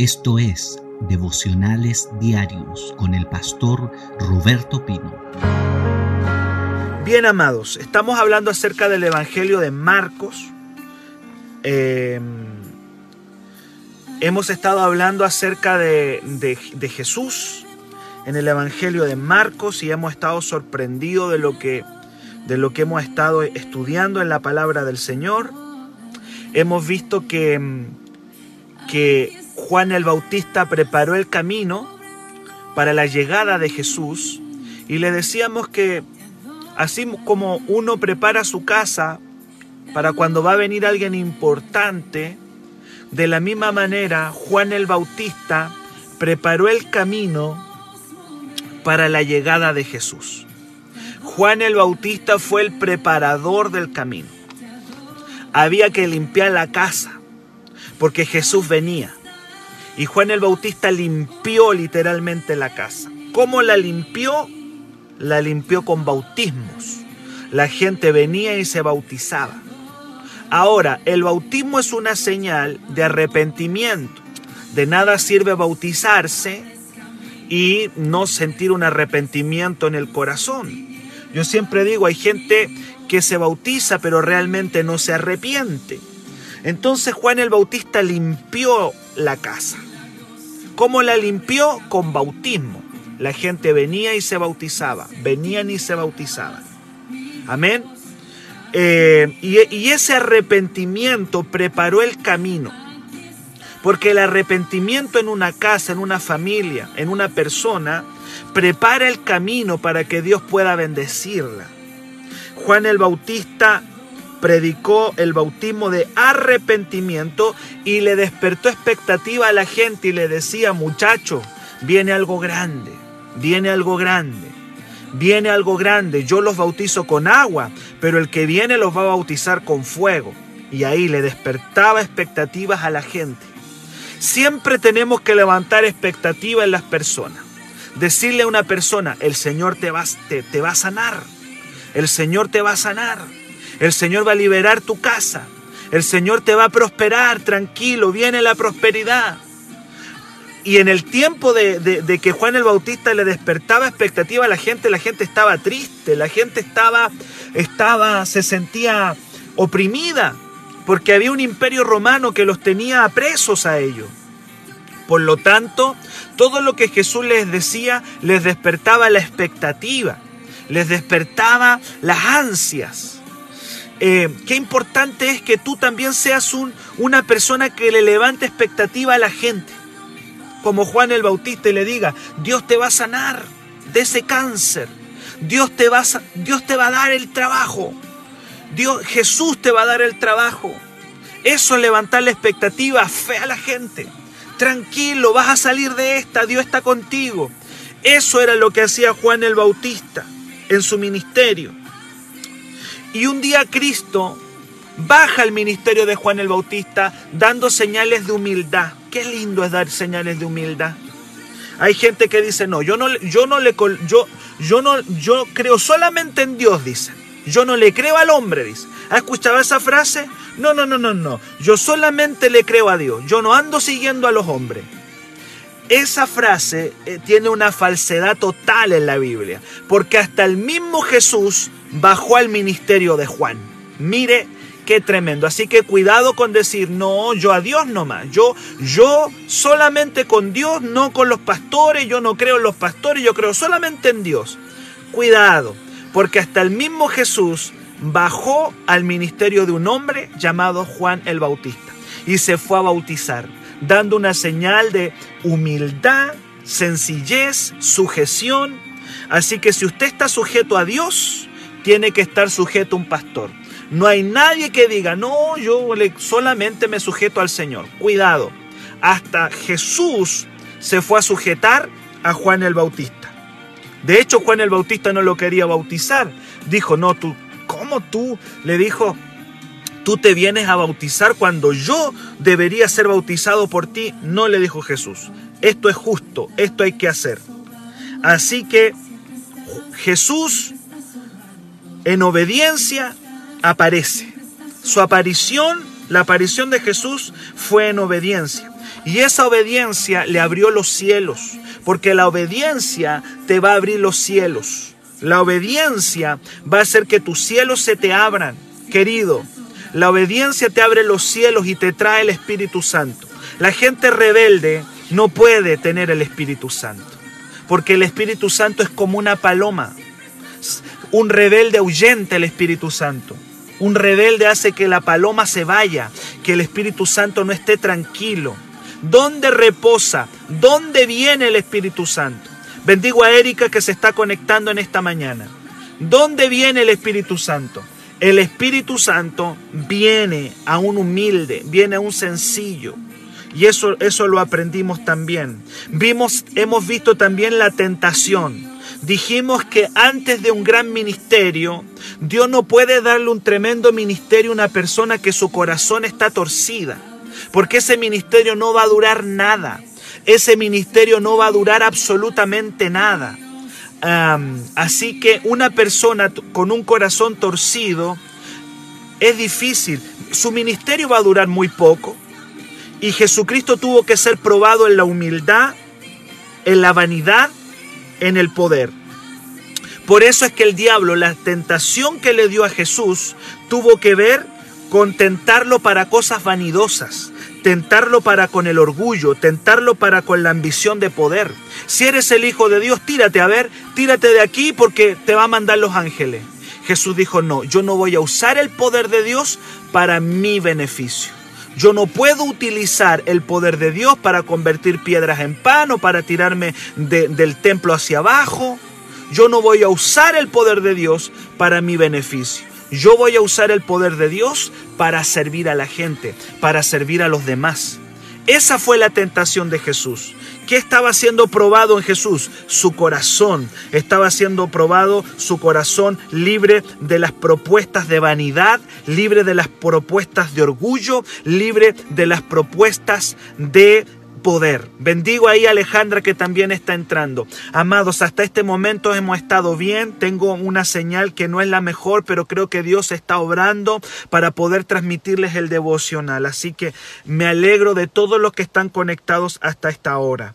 Esto es Devocionales Diarios con el pastor Roberto Pino. Bien amados, estamos hablando acerca del Evangelio de Marcos. Eh, hemos estado hablando acerca de, de, Jesús en el Evangelio de Marcos y hemos estado sorprendidos de lo que de lo que hemos estado estudiando en la palabra del Señor. Hemos visto que, que Juan el Bautista preparó el camino para la llegada de Jesús y le decíamos que así como uno prepara su casa para cuando va a venir alguien importante, de la misma manera Juan el Bautista preparó el camino para la llegada de Jesús. Juan el Bautista fue el preparador del camino. Había que limpiar la casa porque Jesús venía. Y Juan el Bautista limpió literalmente la casa. ¿Cómo la limpió? La limpió con bautismos. La gente venía y se bautizaba. Ahora, el bautismo es una señal de arrepentimiento. De nada sirve bautizarse y no sentir un arrepentimiento en el corazón. Yo siempre digo, hay gente que se bautiza pero realmente no se arrepiente. Entonces Juan el Bautista limpió la casa. ¿Cómo la limpió? Con bautismo. La gente venía y se bautizaba, venían y se bautizaban. Amén. Eh, y, y ese arrepentimiento preparó el camino. Porque el arrepentimiento en una casa, en una familia, en una persona, prepara el camino para que Dios pueda bendecirla. Juan el Bautista predicó el bautismo de arrepentimiento y le despertó expectativa a la gente y le decía, muchacho, viene algo grande, viene algo grande, viene algo grande, yo los bautizo con agua, pero el que viene los va a bautizar con fuego. Y ahí le despertaba expectativas a la gente. Siempre tenemos que levantar expectativa en las personas. Decirle a una persona, el Señor te va, te, te va a sanar. El Señor te va a sanar. El Señor va a liberar tu casa. El Señor te va a prosperar, tranquilo, viene la prosperidad. Y en el tiempo de, que Juan el Bautista le despertaba expectativa a la gente, la gente estaba triste, la gente estaba, estaba, se sentía oprimida, porque había un imperio romano que los tenía presos a ellos. Por lo tanto, todo lo que Jesús les decía les despertaba la expectativa, les despertaba las ansias. Eh, qué importante es que tú también seas un, una persona que le levante expectativa a la gente. Como Juan el Bautista y le diga, Dios te va a sanar de ese cáncer. Dios te va a, Dios te va a dar el trabajo. Dios, Jesús te va a dar el trabajo. Eso es levantar la expectativa, fe a la gente. Tranquilo, vas a salir de esta, Dios está contigo. Eso era lo que hacía Juan el Bautista en su ministerio. Y un día Cristo baja al ministerio de Juan el Bautista dando señales de humildad. Qué lindo es dar señales de humildad. Hay gente que dice, no, yo no, yo no le, yo, yo no, yo creo solamente en Dios, dice. Yo no le creo al hombre, dice. ¿Ha escuchado esa frase? No, no, no, no, no. Yo solamente le creo a Dios. Yo no ando siguiendo a los hombres. Esa frase eh, tiene una falsedad total en la Biblia, porque hasta el mismo Jesús bajó al ministerio de Juan. Mire qué tremendo. Así que cuidado con decir, no, yo a Dios nomás. Yo, yo solamente con Dios, no con los pastores. Yo no creo en los pastores, yo creo solamente en Dios. Cuidado, porque hasta el mismo Jesús bajó al ministerio de un hombre llamado Juan el Bautista y se fue a bautizar, dando una señal de humildad, sencillez, sujeción. Así que si usted está sujeto a Dios, tiene que estar sujeto a un pastor. No hay nadie que diga, no, yo solamente me sujeto al Señor. Cuidado, hasta Jesús se fue a sujetar a Juan el Bautista. De hecho, Juan el Bautista no lo quería bautizar. Dijo, no, tú, ¿cómo tú? Le dijo, tú te vienes a bautizar cuando yo debería ser bautizado por ti. No le dijo Jesús. Esto es justo, esto hay que hacer. Así que Jesús en obediencia aparece. Su aparición, la aparición de Jesús fue en obediencia. Y esa obediencia le abrió los cielos, porque la obediencia te va a abrir los cielos. La obediencia va a hacer que tus cielos se te abran, querido. La obediencia te abre los cielos y te trae el Espíritu Santo. La gente rebelde no puede tener el Espíritu Santo, porque el Espíritu Santo es como una paloma. Un rebelde ahuyenta el Espíritu Santo. Un rebelde hace que la paloma se vaya, que el Espíritu Santo no esté tranquilo. ¿Dónde reposa? ¿Dónde viene el Espíritu Santo? Bendigo a Erika que se está conectando en esta mañana. ¿Dónde viene el Espíritu Santo? El Espíritu Santo viene a un humilde, viene a un sencillo. Y eso, eso lo aprendimos también. Vimos, hemos visto también la tentación. Dijimos que antes de un gran ministerio, Dios no puede darle un tremendo ministerio a una persona que su corazón está torcida. Porque ese ministerio no va a durar nada ese ministerio no va a durar absolutamente nada. Así que una persona con un corazón torcido es difícil. Su ministerio va a durar muy poco. Y Jesucristo tuvo que ser probado en la humildad, en la vanidad, en el poder. Por eso es que el diablo, la tentación que le dio a Jesús, tuvo que ver con tentarlo para cosas vanidosas tentarlo para con el orgullo, tentarlo para con la ambición de poder. Si eres el Hijo de Dios, tírate, a ver, tírate de aquí porque te va a mandar los ángeles. Jesús dijo, no, yo no voy a usar el poder de Dios para mi beneficio. Yo no puedo utilizar el poder de Dios para convertir piedras en pan o para tirarme del templo hacia abajo. Yo no voy a usar el poder de Dios para mi beneficio. Yo voy a usar el poder de Dios para servir a la gente, para servir a los demás. Esa fue la tentación de Jesús. ¿Qué estaba siendo probado en Jesús? Su corazón. Estaba siendo probado su corazón libre de las propuestas de vanidad, libre de las propuestas de orgullo, libre de las propuestas de poder. Bendigo ahí a Alejandra que también está entrando. Amados, hasta este momento hemos estado bien. Tengo una señal que no es la mejor, pero creo que Dios está obrando para poder transmitirles el devocional. Así que me alegro de todos los que están conectados hasta esta hora.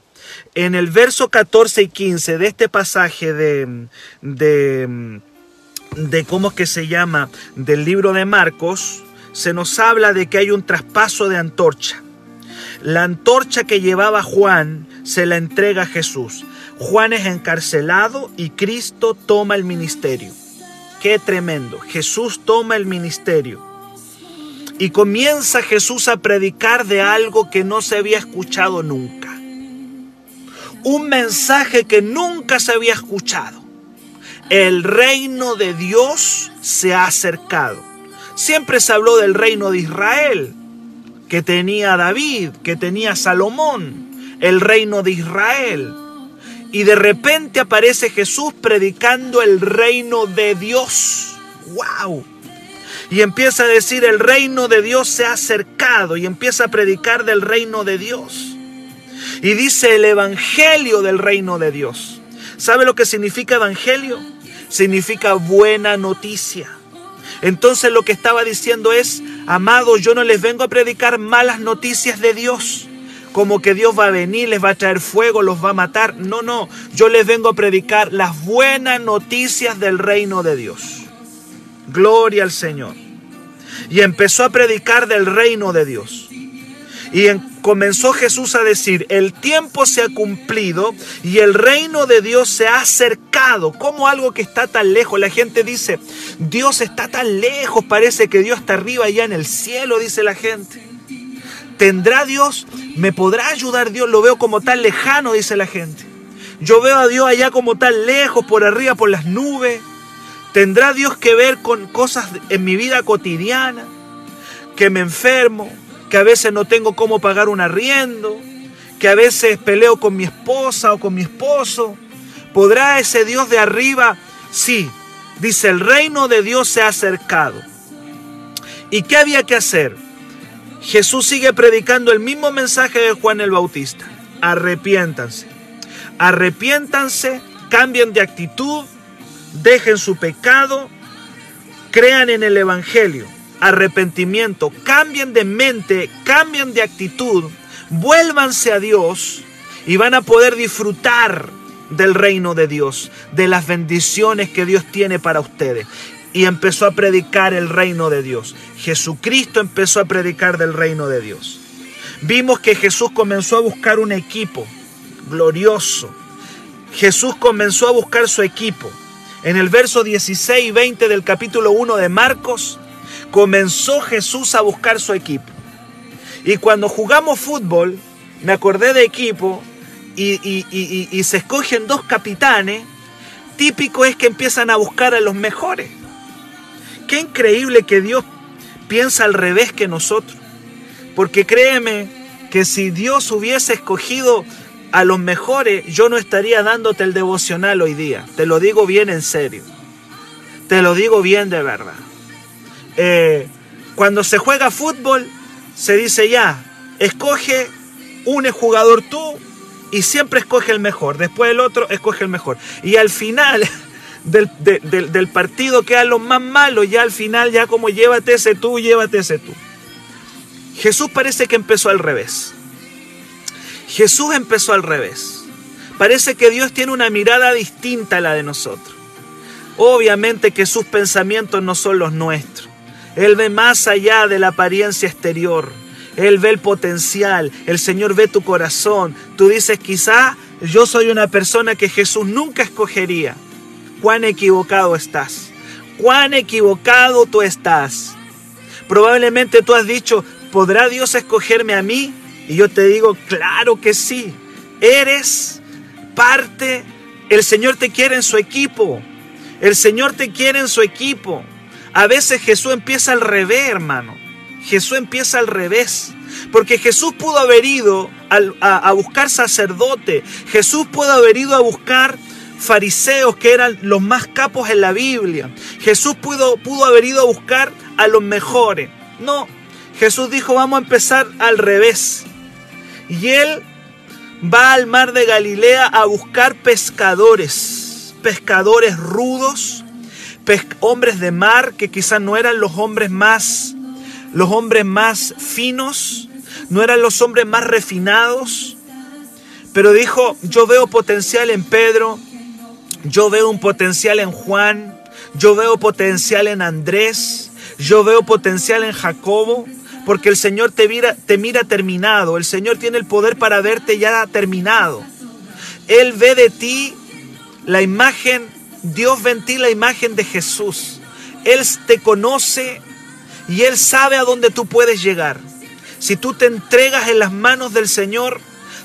En el verso 14 y 15 de este pasaje de, de, de cómo es que se llama del libro de Marcos, se nos habla de que hay un traspaso de antorcha. La antorcha que llevaba Juan se la entrega a Jesús. Juan es encarcelado y Cristo toma el ministerio. Qué tremendo. Jesús toma el ministerio. Y comienza Jesús a predicar de algo que no se había escuchado nunca. Un mensaje que nunca se había escuchado. El reino de Dios se ha acercado. Siempre se habló del reino de Israel, que tenía David, que tenía Salomón, el reino de Israel. Y de repente aparece Jesús predicando el reino de Dios. ¡Wow! Y empieza a decir, el reino de Dios se ha acercado y empieza a predicar del reino de Dios. Y dice el evangelio del reino de Dios. ¿Sabe lo que significa evangelio? Significa buena noticia. Entonces lo que estaba diciendo es, amados, yo no les vengo a predicar malas noticias de Dios, como que Dios va a venir, les va a traer fuego, los va a matar. No, no, yo les vengo a predicar las buenas noticias del reino de Dios. Gloria al Señor. Y empezó a predicar del reino de Dios. Y comenzó Jesús a decir, el tiempo se ha cumplido y el reino de Dios se ha acercado. como algo que está tan lejos? La gente dice, Dios está tan lejos, parece que Dios está arriba allá en el cielo, dice la gente. ¿Tendrá Dios? ¿Me podrá ayudar Dios? Lo veo como tan lejano, dice la gente. Yo veo a Dios allá como tan lejos, por arriba, por las nubes. ¿Tendrá Dios que ver con cosas en mi vida cotidiana? Que me enfermo, que a veces no tengo cómo pagar un arriendo, que a veces peleo con mi esposa o con mi esposo. ¿Podrá ese Dios de arriba? Sí, dice, el reino de Dios se ha acercado. ¿Y qué había que hacer? Jesús sigue predicando el mismo mensaje de Juan el Bautista. Arrepiéntanse. Arrepiéntanse, cambien de actitud, dejen su pecado, crean en el Evangelio arrepentimiento, cambien de mente, cambien de actitud, Vuélvanse a Dios y van a poder disfrutar del reino de Dios, de las bendiciones que Dios tiene para ustedes. Y empezó a predicar el reino de Dios. Jesucristo empezó a predicar del reino de Dios. Vimos que Jesús comenzó a buscar un equipo glorioso. Jesús comenzó a buscar su equipo. En el verso 16 y 20 del capítulo 1 de Marcos, comenzó Jesús a buscar su equipo. Y cuando jugamos fútbol, me acordé de equipo y, se escogen dos capitanes, típico es que empiezan a buscar a los mejores. Qué increíble que Dios piensa al revés que nosotros. Porque créeme que si Dios hubiese escogido a los mejores, yo no estaría dándote el devocional hoy día. Te lo digo bien en serio. Te lo digo bien de verdad. Eh, cuando se juega fútbol, se dice ya, escoge un jugador tú y siempre escoge el mejor. Después el otro escoge el mejor. Y al final del, del partido quedan los más malos. Ya al final, ya como llévate ese tú, llévate ese tú. Jesús parece que empezó al revés. Jesús empezó al revés. Parece que Dios tiene una mirada distinta a la de nosotros. Obviamente que sus pensamientos no son los nuestros. Él ve más allá de la apariencia exterior. Él ve el potencial. El Señor ve tu corazón. Tú dices, quizá yo soy una persona que Jesús nunca escogería. Cuán equivocado estás. Cuán equivocado tú estás. Probablemente tú has dicho, ¿podrá Dios escogerme a mí? Y yo te digo, claro que sí. Eres parte, el Señor te quiere en su equipo. El Señor te quiere en su equipo. A veces Jesús empieza al revés, hermano. Jesús empieza al revés. Porque Jesús pudo haber ido a, buscar sacerdote. Jesús pudo haber ido a buscar fariseos que eran los más capos en la Biblia. Jesús pudo, pudo haber ido a buscar a los mejores. No, Jesús dijo, vamos a empezar al revés. Y él va al mar de Galilea a buscar pescadores, pescadores rudos, hombres de mar que quizás no eran los hombres más los hombres más finos, no eran los hombres más refinados, pero dijo, yo veo potencial en Pedro, yo veo un potencial en Juan, yo veo potencial en Andrés, yo veo potencial en Jacobo, porque el Señor te mira, te mira terminado, el Señor tiene el poder para verte ya terminado. Él ve de ti la imagen, Dios ve en ti la imagen de Jesús. Él te conoce y Él sabe a dónde tú puedes llegar. Si tú te entregas en las manos del Señor,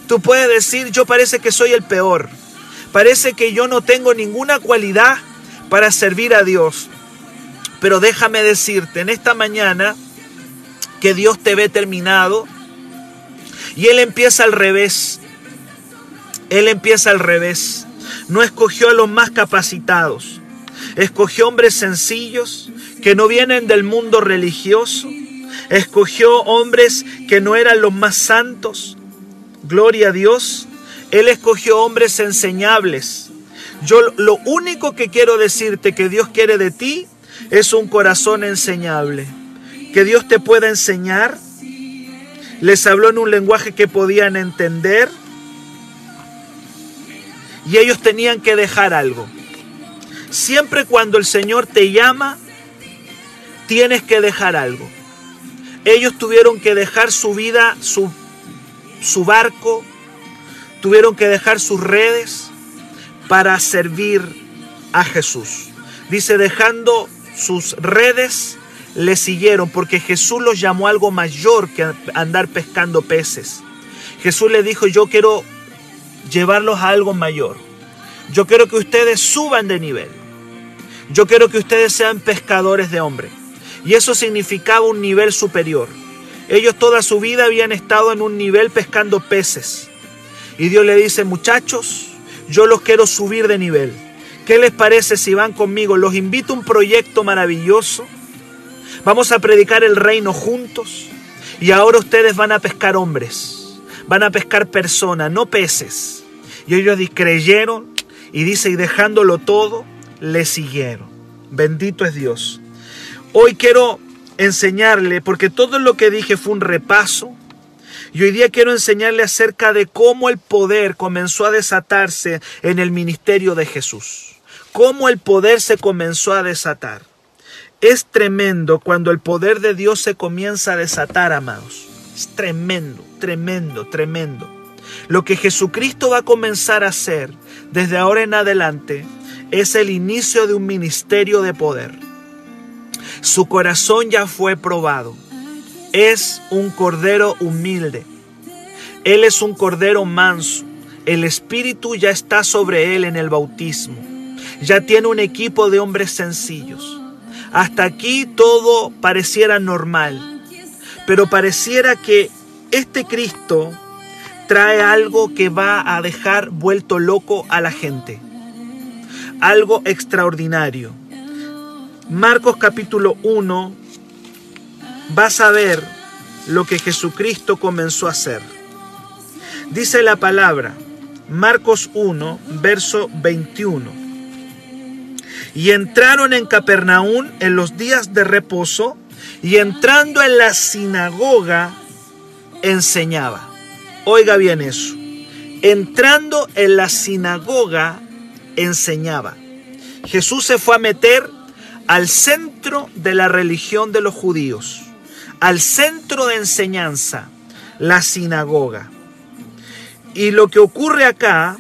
tú puedes decir, yo parece que soy el peor. Parece que yo no tengo ninguna cualidad para servir a Dios. Pero déjame decirte, en esta mañana, que Dios te ve terminado. Y Él empieza al revés. Él empieza al revés. No escogió a los más capacitados. Escogió hombres sencillos que no vienen del mundo religioso. Escogió hombres que no eran los más santos. Gloria a Dios. Él escogió hombres enseñables. Yo lo único que quiero decirte que Dios quiere de ti es un corazón enseñable que Dios te pueda enseñar. Les habló en un lenguaje que podían entender. Y ellos tenían que dejar algo. Siempre cuando el Señor te llama, tienes que dejar algo. Ellos tuvieron que dejar su vida, su, su barco, tuvieron que dejar sus redes para servir a Jesús. Dice, dejando sus redes, le siguieron porque Jesús los llamó algo mayor que andar pescando peces. Jesús le dijo, yo quiero llevarlos a algo mayor. Yo quiero que ustedes suban de nivel. Yo quiero que ustedes sean pescadores de hombres. Y eso significaba un nivel superior. Ellos toda su vida habían estado en un nivel pescando peces. Y Dios le dice, muchachos, yo los quiero subir de nivel. ¿Qué les parece si van conmigo? Los invito a un proyecto maravilloso Vamos a predicar el reino juntos. Y ahora ustedes van a pescar hombres, van a pescar personas, no peces. Y ellos creyeron y dice, y dejándolo todo, le siguieron. Bendito es Dios. Hoy quiero enseñarle, porque todo lo que dije fue un repaso, Y hoy día quiero enseñarle acerca de cómo el poder comenzó a desatarse en el ministerio de Jesús. Cómo el poder se comenzó a desatar. Es tremendo cuando el poder de Dios se comienza a desatar, amados. Es tremendo, tremendo, tremendo. Lo que Jesucristo va a comenzar a hacer desde ahora en adelante es el inicio de un ministerio de poder. Su corazón ya fue probado. Es un cordero humilde. Él es un cordero manso. El Espíritu ya está sobre él en el bautismo. Ya tiene un equipo de hombres sencillos. Hasta aquí todo pareciera normal. Pero pareciera que este Cristo trae algo que va a dejar vuelto loco a la gente. Algo extraordinario. Marcos capítulo 1, vas a ver lo que Jesucristo comenzó a hacer. Dice la palabra, Marcos 1, verso 21. Y entraron en Capernaum en los días de reposo, y entrando en la sinagoga, enseñaba. Oiga bien eso. Entrando en la sinagoga, enseñaba. Jesús se fue a meter al centro de la religión de los judíos, al centro de enseñanza, la sinagoga. Y lo que ocurre acá,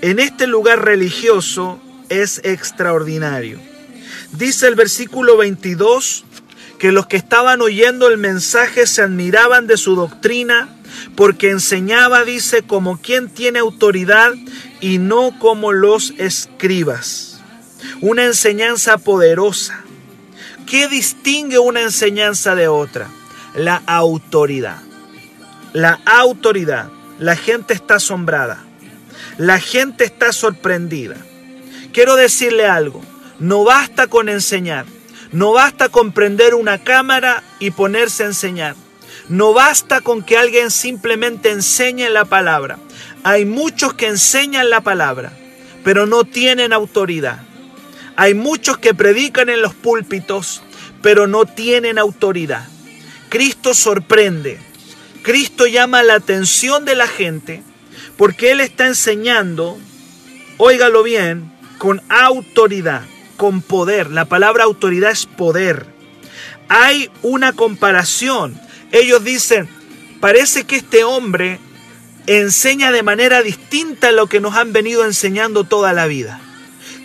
en este lugar religioso, es extraordinario. Dice el versículo 22 que los que estaban oyendo el mensaje se admiraban de su doctrina porque enseñaba, dice, como quien tiene autoridad y no como los escribas. Una enseñanza poderosa. ¿Qué distingue una enseñanza de otra? La autoridad. La autoridad. La gente está asombrada. La gente está sorprendida. Quiero decirle algo. No basta con enseñar. No basta con prender una cámara y ponerse a enseñar. No basta con que alguien simplemente enseñe la palabra. Hay muchos que enseñan la palabra, pero no tienen autoridad. Hay muchos que predican en los púlpitos, pero no tienen autoridad. Cristo sorprende. Cristo llama la atención de la gente porque Él está enseñando, óigalo bien, con autoridad, con poder. La palabra autoridad es poder. Hay una comparación ellos dicen, parece que este hombre enseña de manera distinta a lo que nos han venido enseñando toda la vida.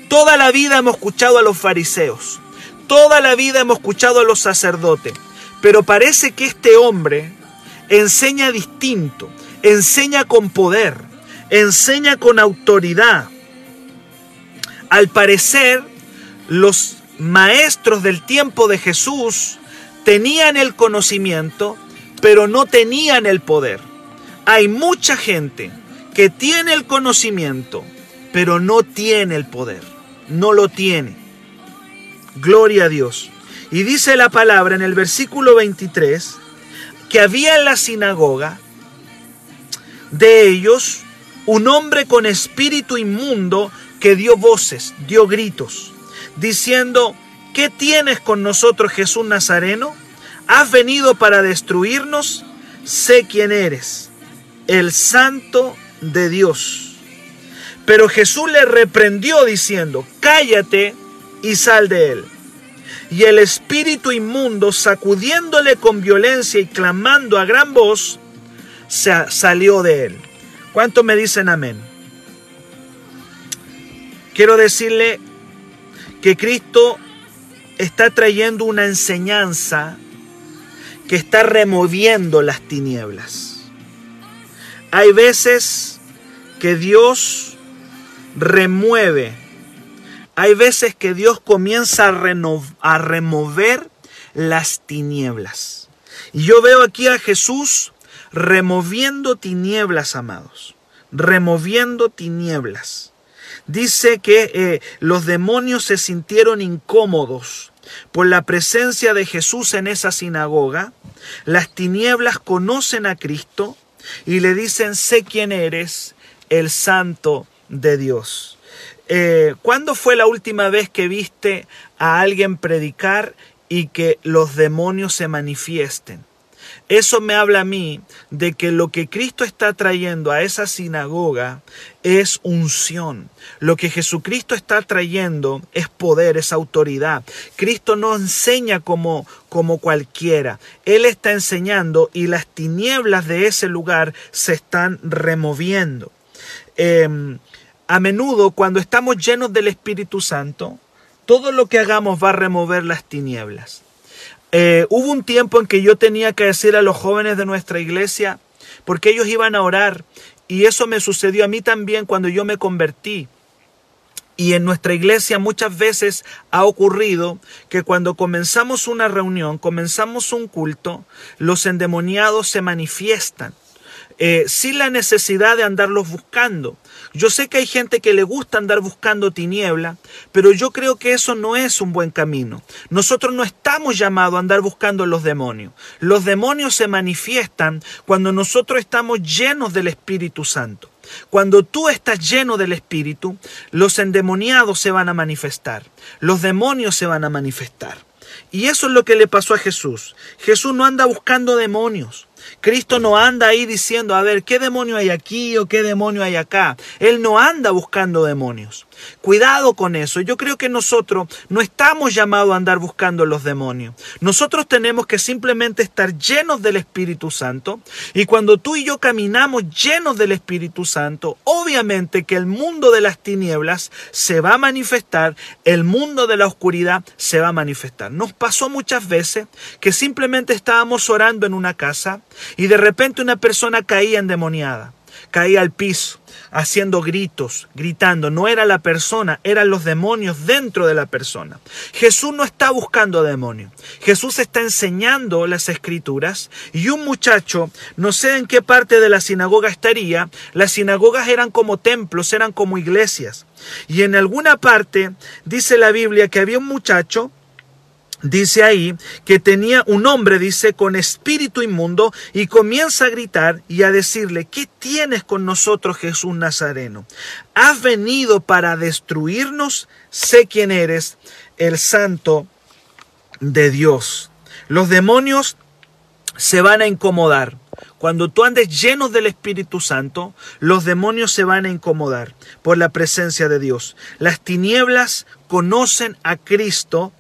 Toda la vida hemos escuchado a los fariseos, toda la vida hemos escuchado a los sacerdotes, pero parece que este hombre enseña distinto, enseña con poder, enseña con autoridad. Al parecer, los maestros del tiempo de Jesús tenían el conocimiento, pero no tenían el poder. Hay mucha gente que tiene el conocimiento, pero no tiene el poder. No lo tiene. Gloria a Dios. Y dice la palabra en el versículo 23 que había en la sinagoga de ellos un hombre con espíritu inmundo que dio voces, dio gritos, diciendo, ¿Qué tienes con nosotros, Jesús Nazareno? ¿Has venido para destruirnos? Sé quién eres, el santo de Dios. Pero Jesús le reprendió diciendo, cállate y sal de él. Y el espíritu inmundo, sacudiéndole con violencia y clamando a gran voz, se salió de él. ¿Cuánto me dicen amén? Quiero decirle que Cristo está trayendo una enseñanza que está removiendo las tinieblas. Hay veces que Dios remueve, hay veces que Dios comienza a, a remover las tinieblas. Y yo veo aquí a Jesús removiendo tinieblas, amados, removiendo tinieblas. Dice que eh, los demonios se sintieron incómodos por la presencia de Jesús en esa sinagoga. Las tinieblas conocen a Cristo y le dicen, sé quién eres, el santo de Dios. Eh, ¿Cuándo fue la última vez que viste a alguien predicar y que los demonios se manifiesten? Eso me habla a mí de que lo que Cristo está trayendo a esa sinagoga es unción. Lo que Jesucristo está trayendo es poder, es autoridad. Cristo no enseña como, como cualquiera. Él está enseñando y las tinieblas de ese lugar se están removiendo. Em, a menudo cuando estamos llenos del Espíritu Santo, todo lo que hagamos va a remover las tinieblas. Eh, hubo un tiempo en que yo tenía que decir a los jóvenes de nuestra iglesia, porque ellos iban a orar, y eso me sucedió a mí también cuando yo me convertí. Y en nuestra iglesia muchas veces ha ocurrido que cuando comenzamos una reunión, comenzamos un culto, los endemoniados se manifiestan. Eh, sin la necesidad de andarlos buscando. Yo sé que hay gente que le gusta andar buscando tiniebla, pero yo creo que eso no es un buen camino. Nosotros no estamos llamados a andar buscando los demonios. Los demonios se manifiestan cuando nosotros estamos llenos del Espíritu Santo. Cuando tú estás lleno del Espíritu, los endemoniados se van a manifestar, los demonios se van a manifestar. Y eso es lo que le pasó a Jesús. Jesús no anda buscando demonios. Cristo no anda ahí diciendo, a ver, ¿qué demonio hay aquí o qué demonio hay acá? Él no anda buscando demonios. Cuidado con eso. Yo creo que nosotros no estamos llamados a andar buscando los demonios. Nosotros tenemos que simplemente estar llenos del Espíritu Santo. Y cuando tú y yo caminamos llenos del Espíritu Santo, obviamente que el mundo de las tinieblas se va a manifestar, el mundo de la oscuridad se va a manifestar. Nos pasó muchas veces que simplemente estábamos orando en una casa y de repente una persona caía endemoniada, caía al piso haciendo gritos, gritando. No era la persona, eran los demonios dentro de la persona. Jesús no está buscando demonios. Jesús está enseñando las escrituras y un muchacho, no sé en qué parte de la sinagoga estaría, las sinagogas eran como templos, eran como iglesias. Y en alguna parte dice la Biblia que había un muchacho dice ahí que tenía un hombre, dice, con espíritu inmundo y comienza a gritar y a decirle, ¿qué tienes con nosotros Jesús Nazareno? ¿Has venido para destruirnos? Sé quién eres, el santo de Dios. Los demonios se van a incomodar. Cuando tú andes llenos del Espíritu Santo, los demonios se van a incomodar por la presencia de Dios. Las tinieblas conocen a Cristo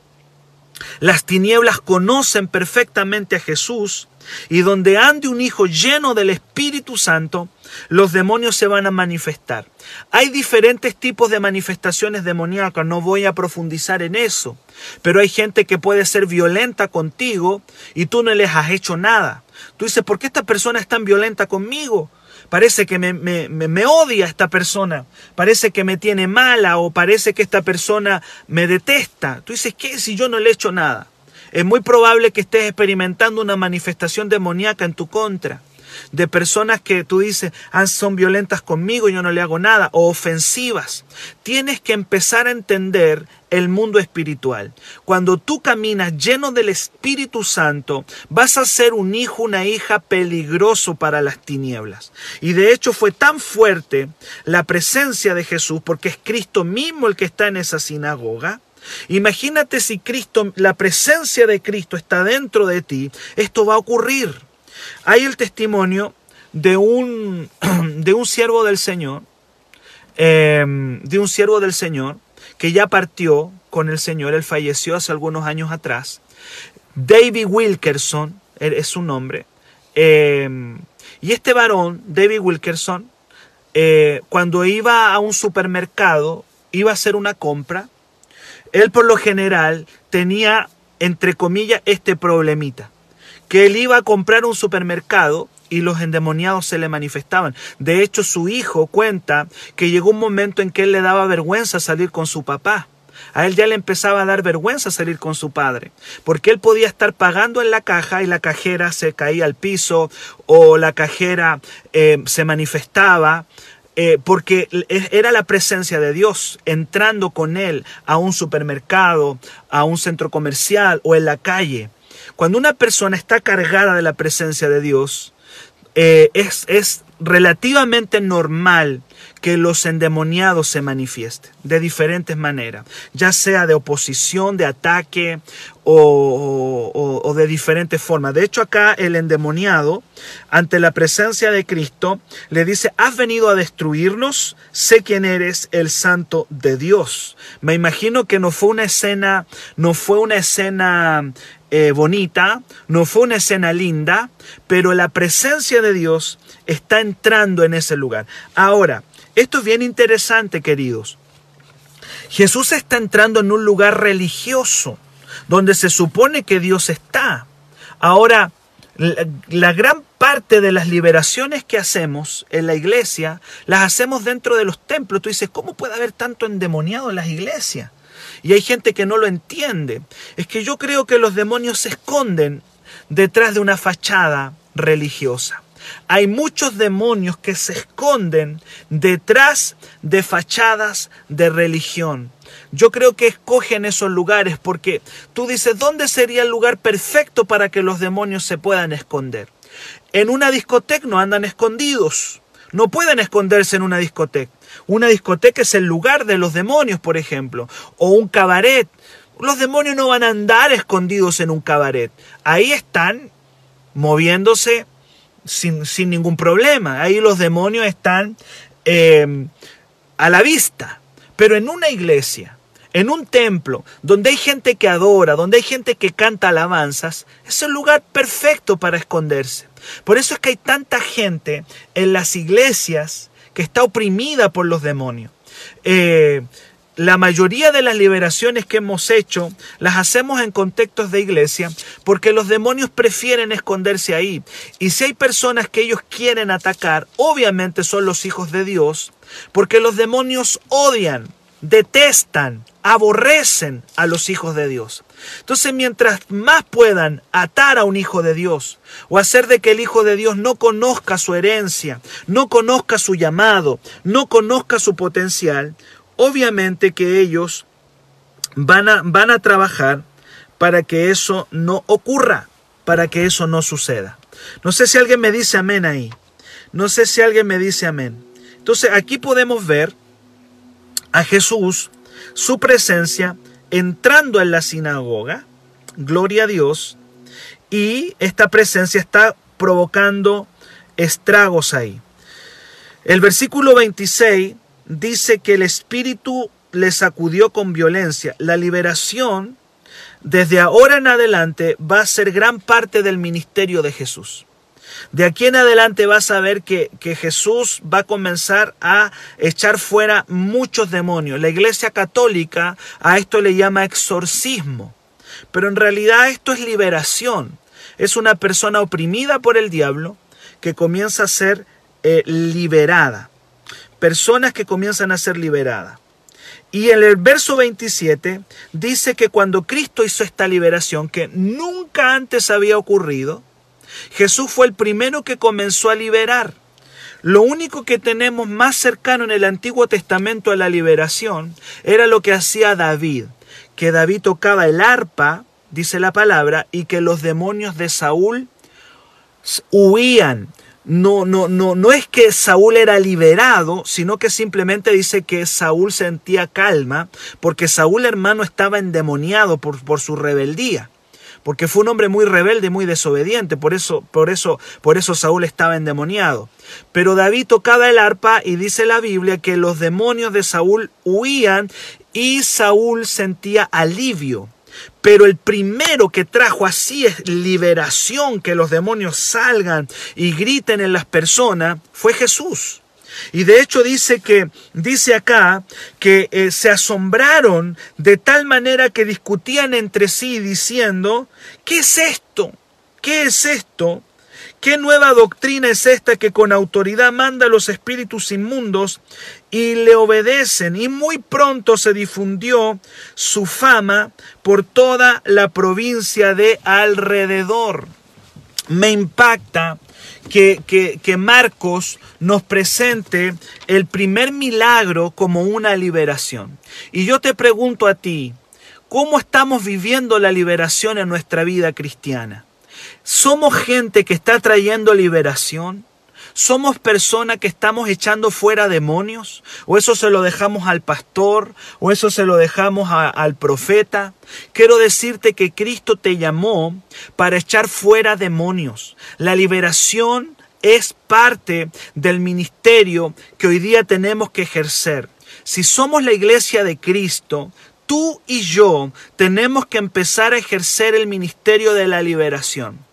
las tinieblas conocen perfectamente a Jesús y donde ande un hijo lleno del Espíritu Santo, los demonios se van a manifestar. Hay diferentes tipos de manifestaciones demoníacas, no voy a profundizar en eso, pero hay gente que puede ser violenta contigo y tú no les has hecho nada. Tú dices, ¿por qué esta persona es tan violenta conmigo? Parece que me, me, odia esta persona, parece que me tiene mala o parece que esta persona me detesta. Tú dices, ¿qué si yo no le he hecho nada? Es muy probable que estés experimentando una manifestación demoníaca en tu contra de personas que tú dices, ah, son violentas conmigo y yo no le hago nada, o ofensivas. Tienes que empezar a entender el mundo espiritual. Cuando tú caminas lleno del Espíritu Santo, vas a ser un hijo, una hija peligroso para las tinieblas. Y de hecho fue tan fuerte la presencia de Jesús, porque es Cristo mismo el que está en esa sinagoga, Imagínate si Cristo, la presencia de Cristo está dentro de ti, esto va a ocurrir. Hay el testimonio de un, de un siervo del Señor, em, de un siervo del Señor que ya partió con el Señor, él falleció hace algunos años atrás. David Wilkerson es su nombre. Em, y este varón, David Wilkerson, eh, cuando iba a un supermercado, iba a hacer una compra, él por lo general tenía, entre comillas, este problemita que él iba a comprar un supermercado y los endemoniados se le manifestaban. De hecho, su hijo cuenta que llegó un momento en que él le daba vergüenza salir con su papá. A él ya le empezaba a dar vergüenza salir con su padre, porque él podía estar pagando en la caja y la cajera se caía al piso o la cajera eh, se manifestaba. Eh, porque era la presencia de Dios entrando con él a un supermercado, a un centro comercial o en la calle. Cuando una persona está cargada de la presencia de Dios, eh, es, es relativamente normal que los endemoniados se manifiesten de diferentes maneras, ya sea de oposición, de ataque o, de diferentes formas. De hecho, acá el endemoniado, ante la presencia de Cristo, le dice, has venido a destruirnos, sé quién eres, el santo de Dios. Me imagino que no fue una escena, no fue una escena eh, bonita, no fue una escena linda, pero la presencia de Dios está entrando en ese lugar. Ahora, esto es bien interesante, queridos. Jesús está entrando en un lugar religioso, donde se supone que Dios está. Ahora, la, gran parte de las liberaciones que hacemos en la iglesia, las hacemos dentro de los templos. Tú dices, ¿cómo puede haber tanto endemoniado en las iglesias? Y hay gente que no lo entiende. Es que yo creo que los demonios se esconden detrás de una fachada religiosa. Hay muchos demonios que se esconden detrás de fachadas de religión. Yo creo que escogen esos lugares porque tú dices, ¿dónde sería el lugar perfecto para que los demonios se puedan esconder? En una discoteca no andan escondidos. No pueden esconderse en una discoteca. Una discoteca es el lugar de los demonios, por ejemplo. O un cabaret. Los demonios no van a andar escondidos en un cabaret. Ahí están moviéndose sin, ningún problema. Ahí los demonios están eh, a la vista. Pero en una iglesia, en un templo, donde hay gente que adora, donde hay gente que canta alabanzas, es el lugar perfecto para esconderse. Por eso es que hay tanta gente en las iglesias que está oprimida por los demonios. Eh, la mayoría de las liberaciones que hemos hecho las hacemos en contextos de iglesia porque los demonios prefieren esconderse ahí. Y si hay personas que ellos quieren atacar, obviamente son los hijos de Dios, porque los demonios odian, detestan, aborrecen a los hijos de Dios. Entonces, mientras más puedan atar a un hijo de Dios o hacer de que el hijo de Dios no conozca su herencia, no conozca su llamado, no conozca su potencial, obviamente que ellos van a, van a trabajar para que eso no ocurra, para que eso no suceda. No sé si alguien me dice amén ahí. No sé si alguien me dice amén. Entonces aquí podemos ver a Jesús, su presencia, entrando en la sinagoga, gloria a Dios, y esta presencia está provocando estragos ahí. El versículo 26 dice que el Espíritu le sacudió con violencia. La liberación desde ahora en adelante va a ser gran parte del ministerio de Jesús. De aquí en adelante vas a ver que, que, Jesús va a comenzar a echar fuera muchos demonios. La Iglesia Católica a esto le llama exorcismo. Pero en realidad esto es liberación. Es una persona oprimida por el diablo que comienza a ser eh, liberada personas que comienzan a ser liberadas. Y en el verso 27 dice que cuando Cristo hizo esta liberación, que nunca antes había ocurrido, Jesús fue el primero que comenzó a liberar. Lo único que tenemos más cercano en el Antiguo Testamento a la liberación era lo que hacía David, que David tocaba el arpa, dice la palabra, y que los demonios de Saúl huían no, no, no, no es que Saúl era liberado, sino que simplemente dice que Saúl sentía calma, porque Saúl hermano estaba endemoniado por, por su rebeldía porque fue un hombre muy rebelde, muy desobediente, por eso, por eso, por eso Saúl estaba endemoniado. Pero David tocaba el arpa y dice la Biblia que los demonios de Saúl huían y Saúl sentía alivio. Pero el primero que trajo así es liberación, que los demonios salgan y griten en las personas, fue Jesús. Y de hecho dice que, dice acá, que eh, se asombraron de tal manera que discutían entre sí diciendo, ¿qué es esto? ¿Qué es esto? ¿Qué nueva doctrina es esta que con autoridad manda a los espíritus inmundos y le obedecen? Y muy pronto se difundió su fama por toda la provincia de alrededor. Me impacta que, que, Marcos nos presente el primer milagro como una liberación. Y yo te pregunto a ti, ¿cómo estamos viviendo la liberación en nuestra vida cristiana? ¿Somos gente que está trayendo liberación? ¿Somos personas que estamos echando fuera demonios? ¿O eso se lo dejamos al pastor? ¿O eso se lo dejamos al profeta? Quiero decirte que Cristo te llamó para echar fuera demonios. La liberación es parte del ministerio que hoy día tenemos que ejercer. Si somos la iglesia de Cristo, tú y yo tenemos que empezar a ejercer el ministerio de la liberación.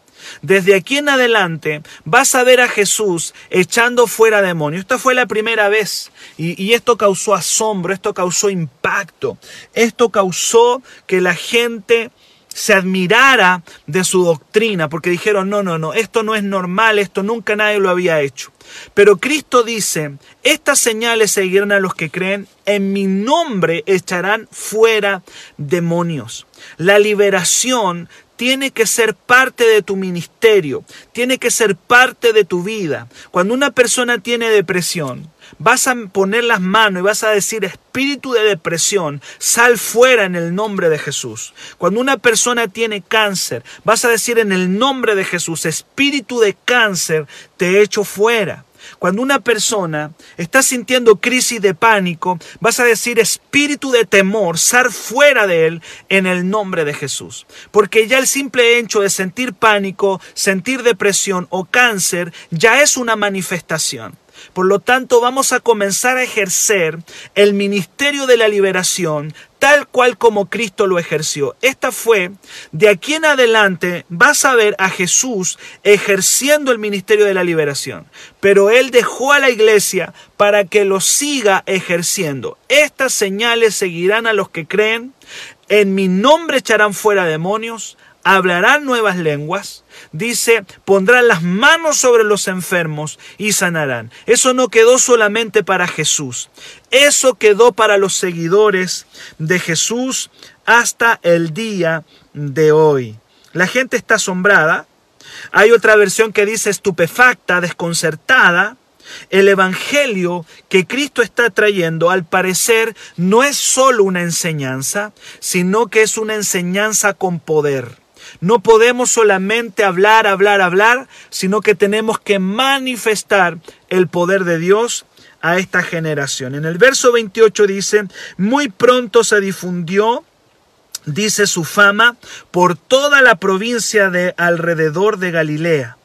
Desde aquí en adelante vas a ver a Jesús echando fuera demonios. Esta fue la primera vez y, esto causó asombro, esto causó impacto, esto causó que la gente se admirara de su doctrina, porque dijeron, no, no, no, esto no es normal, esto nunca nadie lo había hecho. Pero Cristo dice, estas señales seguirán a los que creen, en mi nombre echarán fuera demonios. La liberación tiene que ser parte de tu ministerio, tiene que ser parte de tu vida. Cuando una persona tiene depresión, vas a poner las manos y vas a decir, espíritu de depresión, sal fuera en el nombre de Jesús. Cuando una persona tiene cáncer, vas a decir en el nombre de Jesús, espíritu de cáncer, te echo fuera. Cuando una persona está sintiendo crisis de pánico, vas a decir espíritu de temor, sal fuera de él en el nombre de Jesús. Porque ya el simple hecho de sentir pánico, sentir depresión o cáncer ya es una manifestación. Por lo tanto, vamos a comenzar a ejercer el ministerio de la liberación tal cual como Cristo lo ejerció. Esta fue, de aquí en adelante vas a ver a Jesús ejerciendo el ministerio de la liberación, pero Él dejó a la iglesia para que lo siga ejerciendo. Estas señales seguirán a los que creen, en mi nombre echarán fuera demonios, hablarán nuevas lenguas, dice, pondrán las manos sobre los enfermos y sanarán. Eso no quedó solamente para Jesús, eso quedó para los seguidores de Jesús hasta el día de hoy. La gente está asombrada. Hay otra versión que dice estupefacta, desconcertada. El Evangelio que Cristo está trayendo, al parecer, no es solo una enseñanza, sino que es una enseñanza con poder. No podemos solamente hablar, hablar, hablar, sino que tenemos que manifestar el poder de Dios a esta generación. En el verso 28 dice, muy pronto se difundió dice su fama por toda la provincia de alrededor de Galilea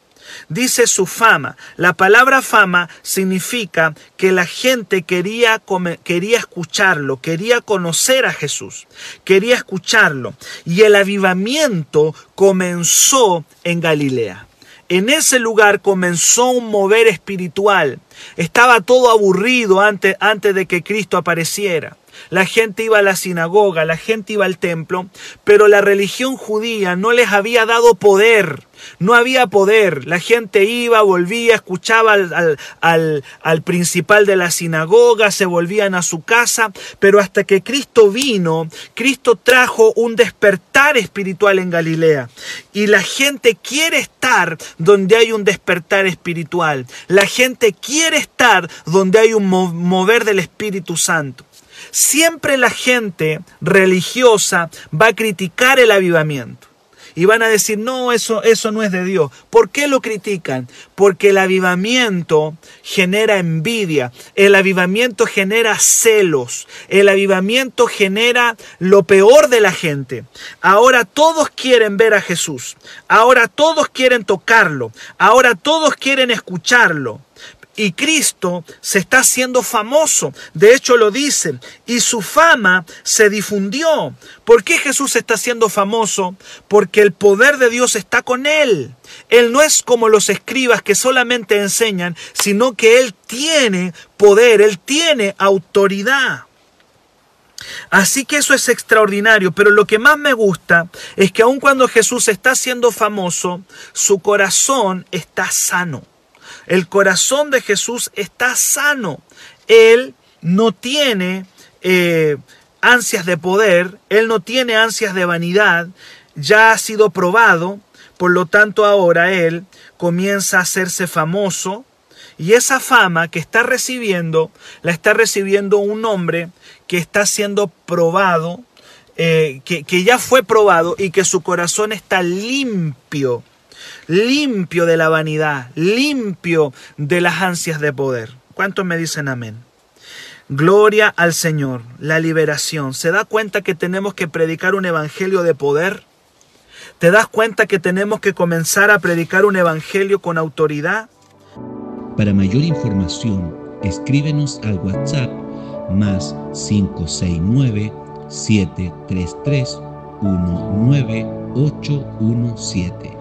dice su fama. La palabra fama significa que la gente quería, quería escucharlo, quería conocer a Jesús, quería escucharlo. Y el avivamiento comenzó en Galilea. En ese lugar comenzó un mover espiritual. Estaba todo aburrido antes, antes de que Cristo apareciera. La gente iba a la sinagoga, la gente iba al templo, pero la religión judía no les había dado poder. No había poder. La gente iba, volvía, escuchaba al, al, al, principal de la sinagoga, se volvían a su casa, pero hasta que Cristo vino, Cristo trajo un despertar espiritual en Galilea. Y la gente quiere estar donde hay un despertar espiritual. La gente quiere estar donde hay un mover del Espíritu Santo. Siempre la gente religiosa va a criticar el avivamiento. Y van a decir, no, eso, eso no es de Dios. ¿Por qué lo critican? Porque el avivamiento genera envidia, el avivamiento genera celos, el avivamiento genera lo peor de la gente. Ahora todos quieren ver a Jesús, ahora todos quieren tocarlo, ahora todos quieren escucharlo. Y Cristo se está haciendo famoso. De hecho lo dicen. Y su fama se difundió. ¿Por qué Jesús está haciendo famoso? Porque el poder de Dios está con él. Él no es como los escribas que solamente enseñan, sino que Él tiene poder, Él tiene autoridad. Así que eso es extraordinario, pero lo que más me gusta es que aun cuando Jesús está siendo famoso, su corazón está sano. El corazón de Jesús está sano. Él no tiene eh, ansias de poder, Él no tiene ansias de vanidad, ya ha sido probado, por lo tanto ahora Él comienza a hacerse famoso y esa fama que está recibiendo, la está recibiendo un hombre que está siendo probado, eh, que, que ya fue probado y que su corazón está limpio limpio de la vanidad, limpio de las ansias de poder. ¿Cuántos me dicen amén? Gloria al Señor, la liberación. ¿Se da cuenta que tenemos que predicar un evangelio de poder? ¿Te das cuenta que tenemos que comenzar a predicar un evangelio con autoridad? Para mayor información, escríbenos al WhatsApp más 569 733 19817.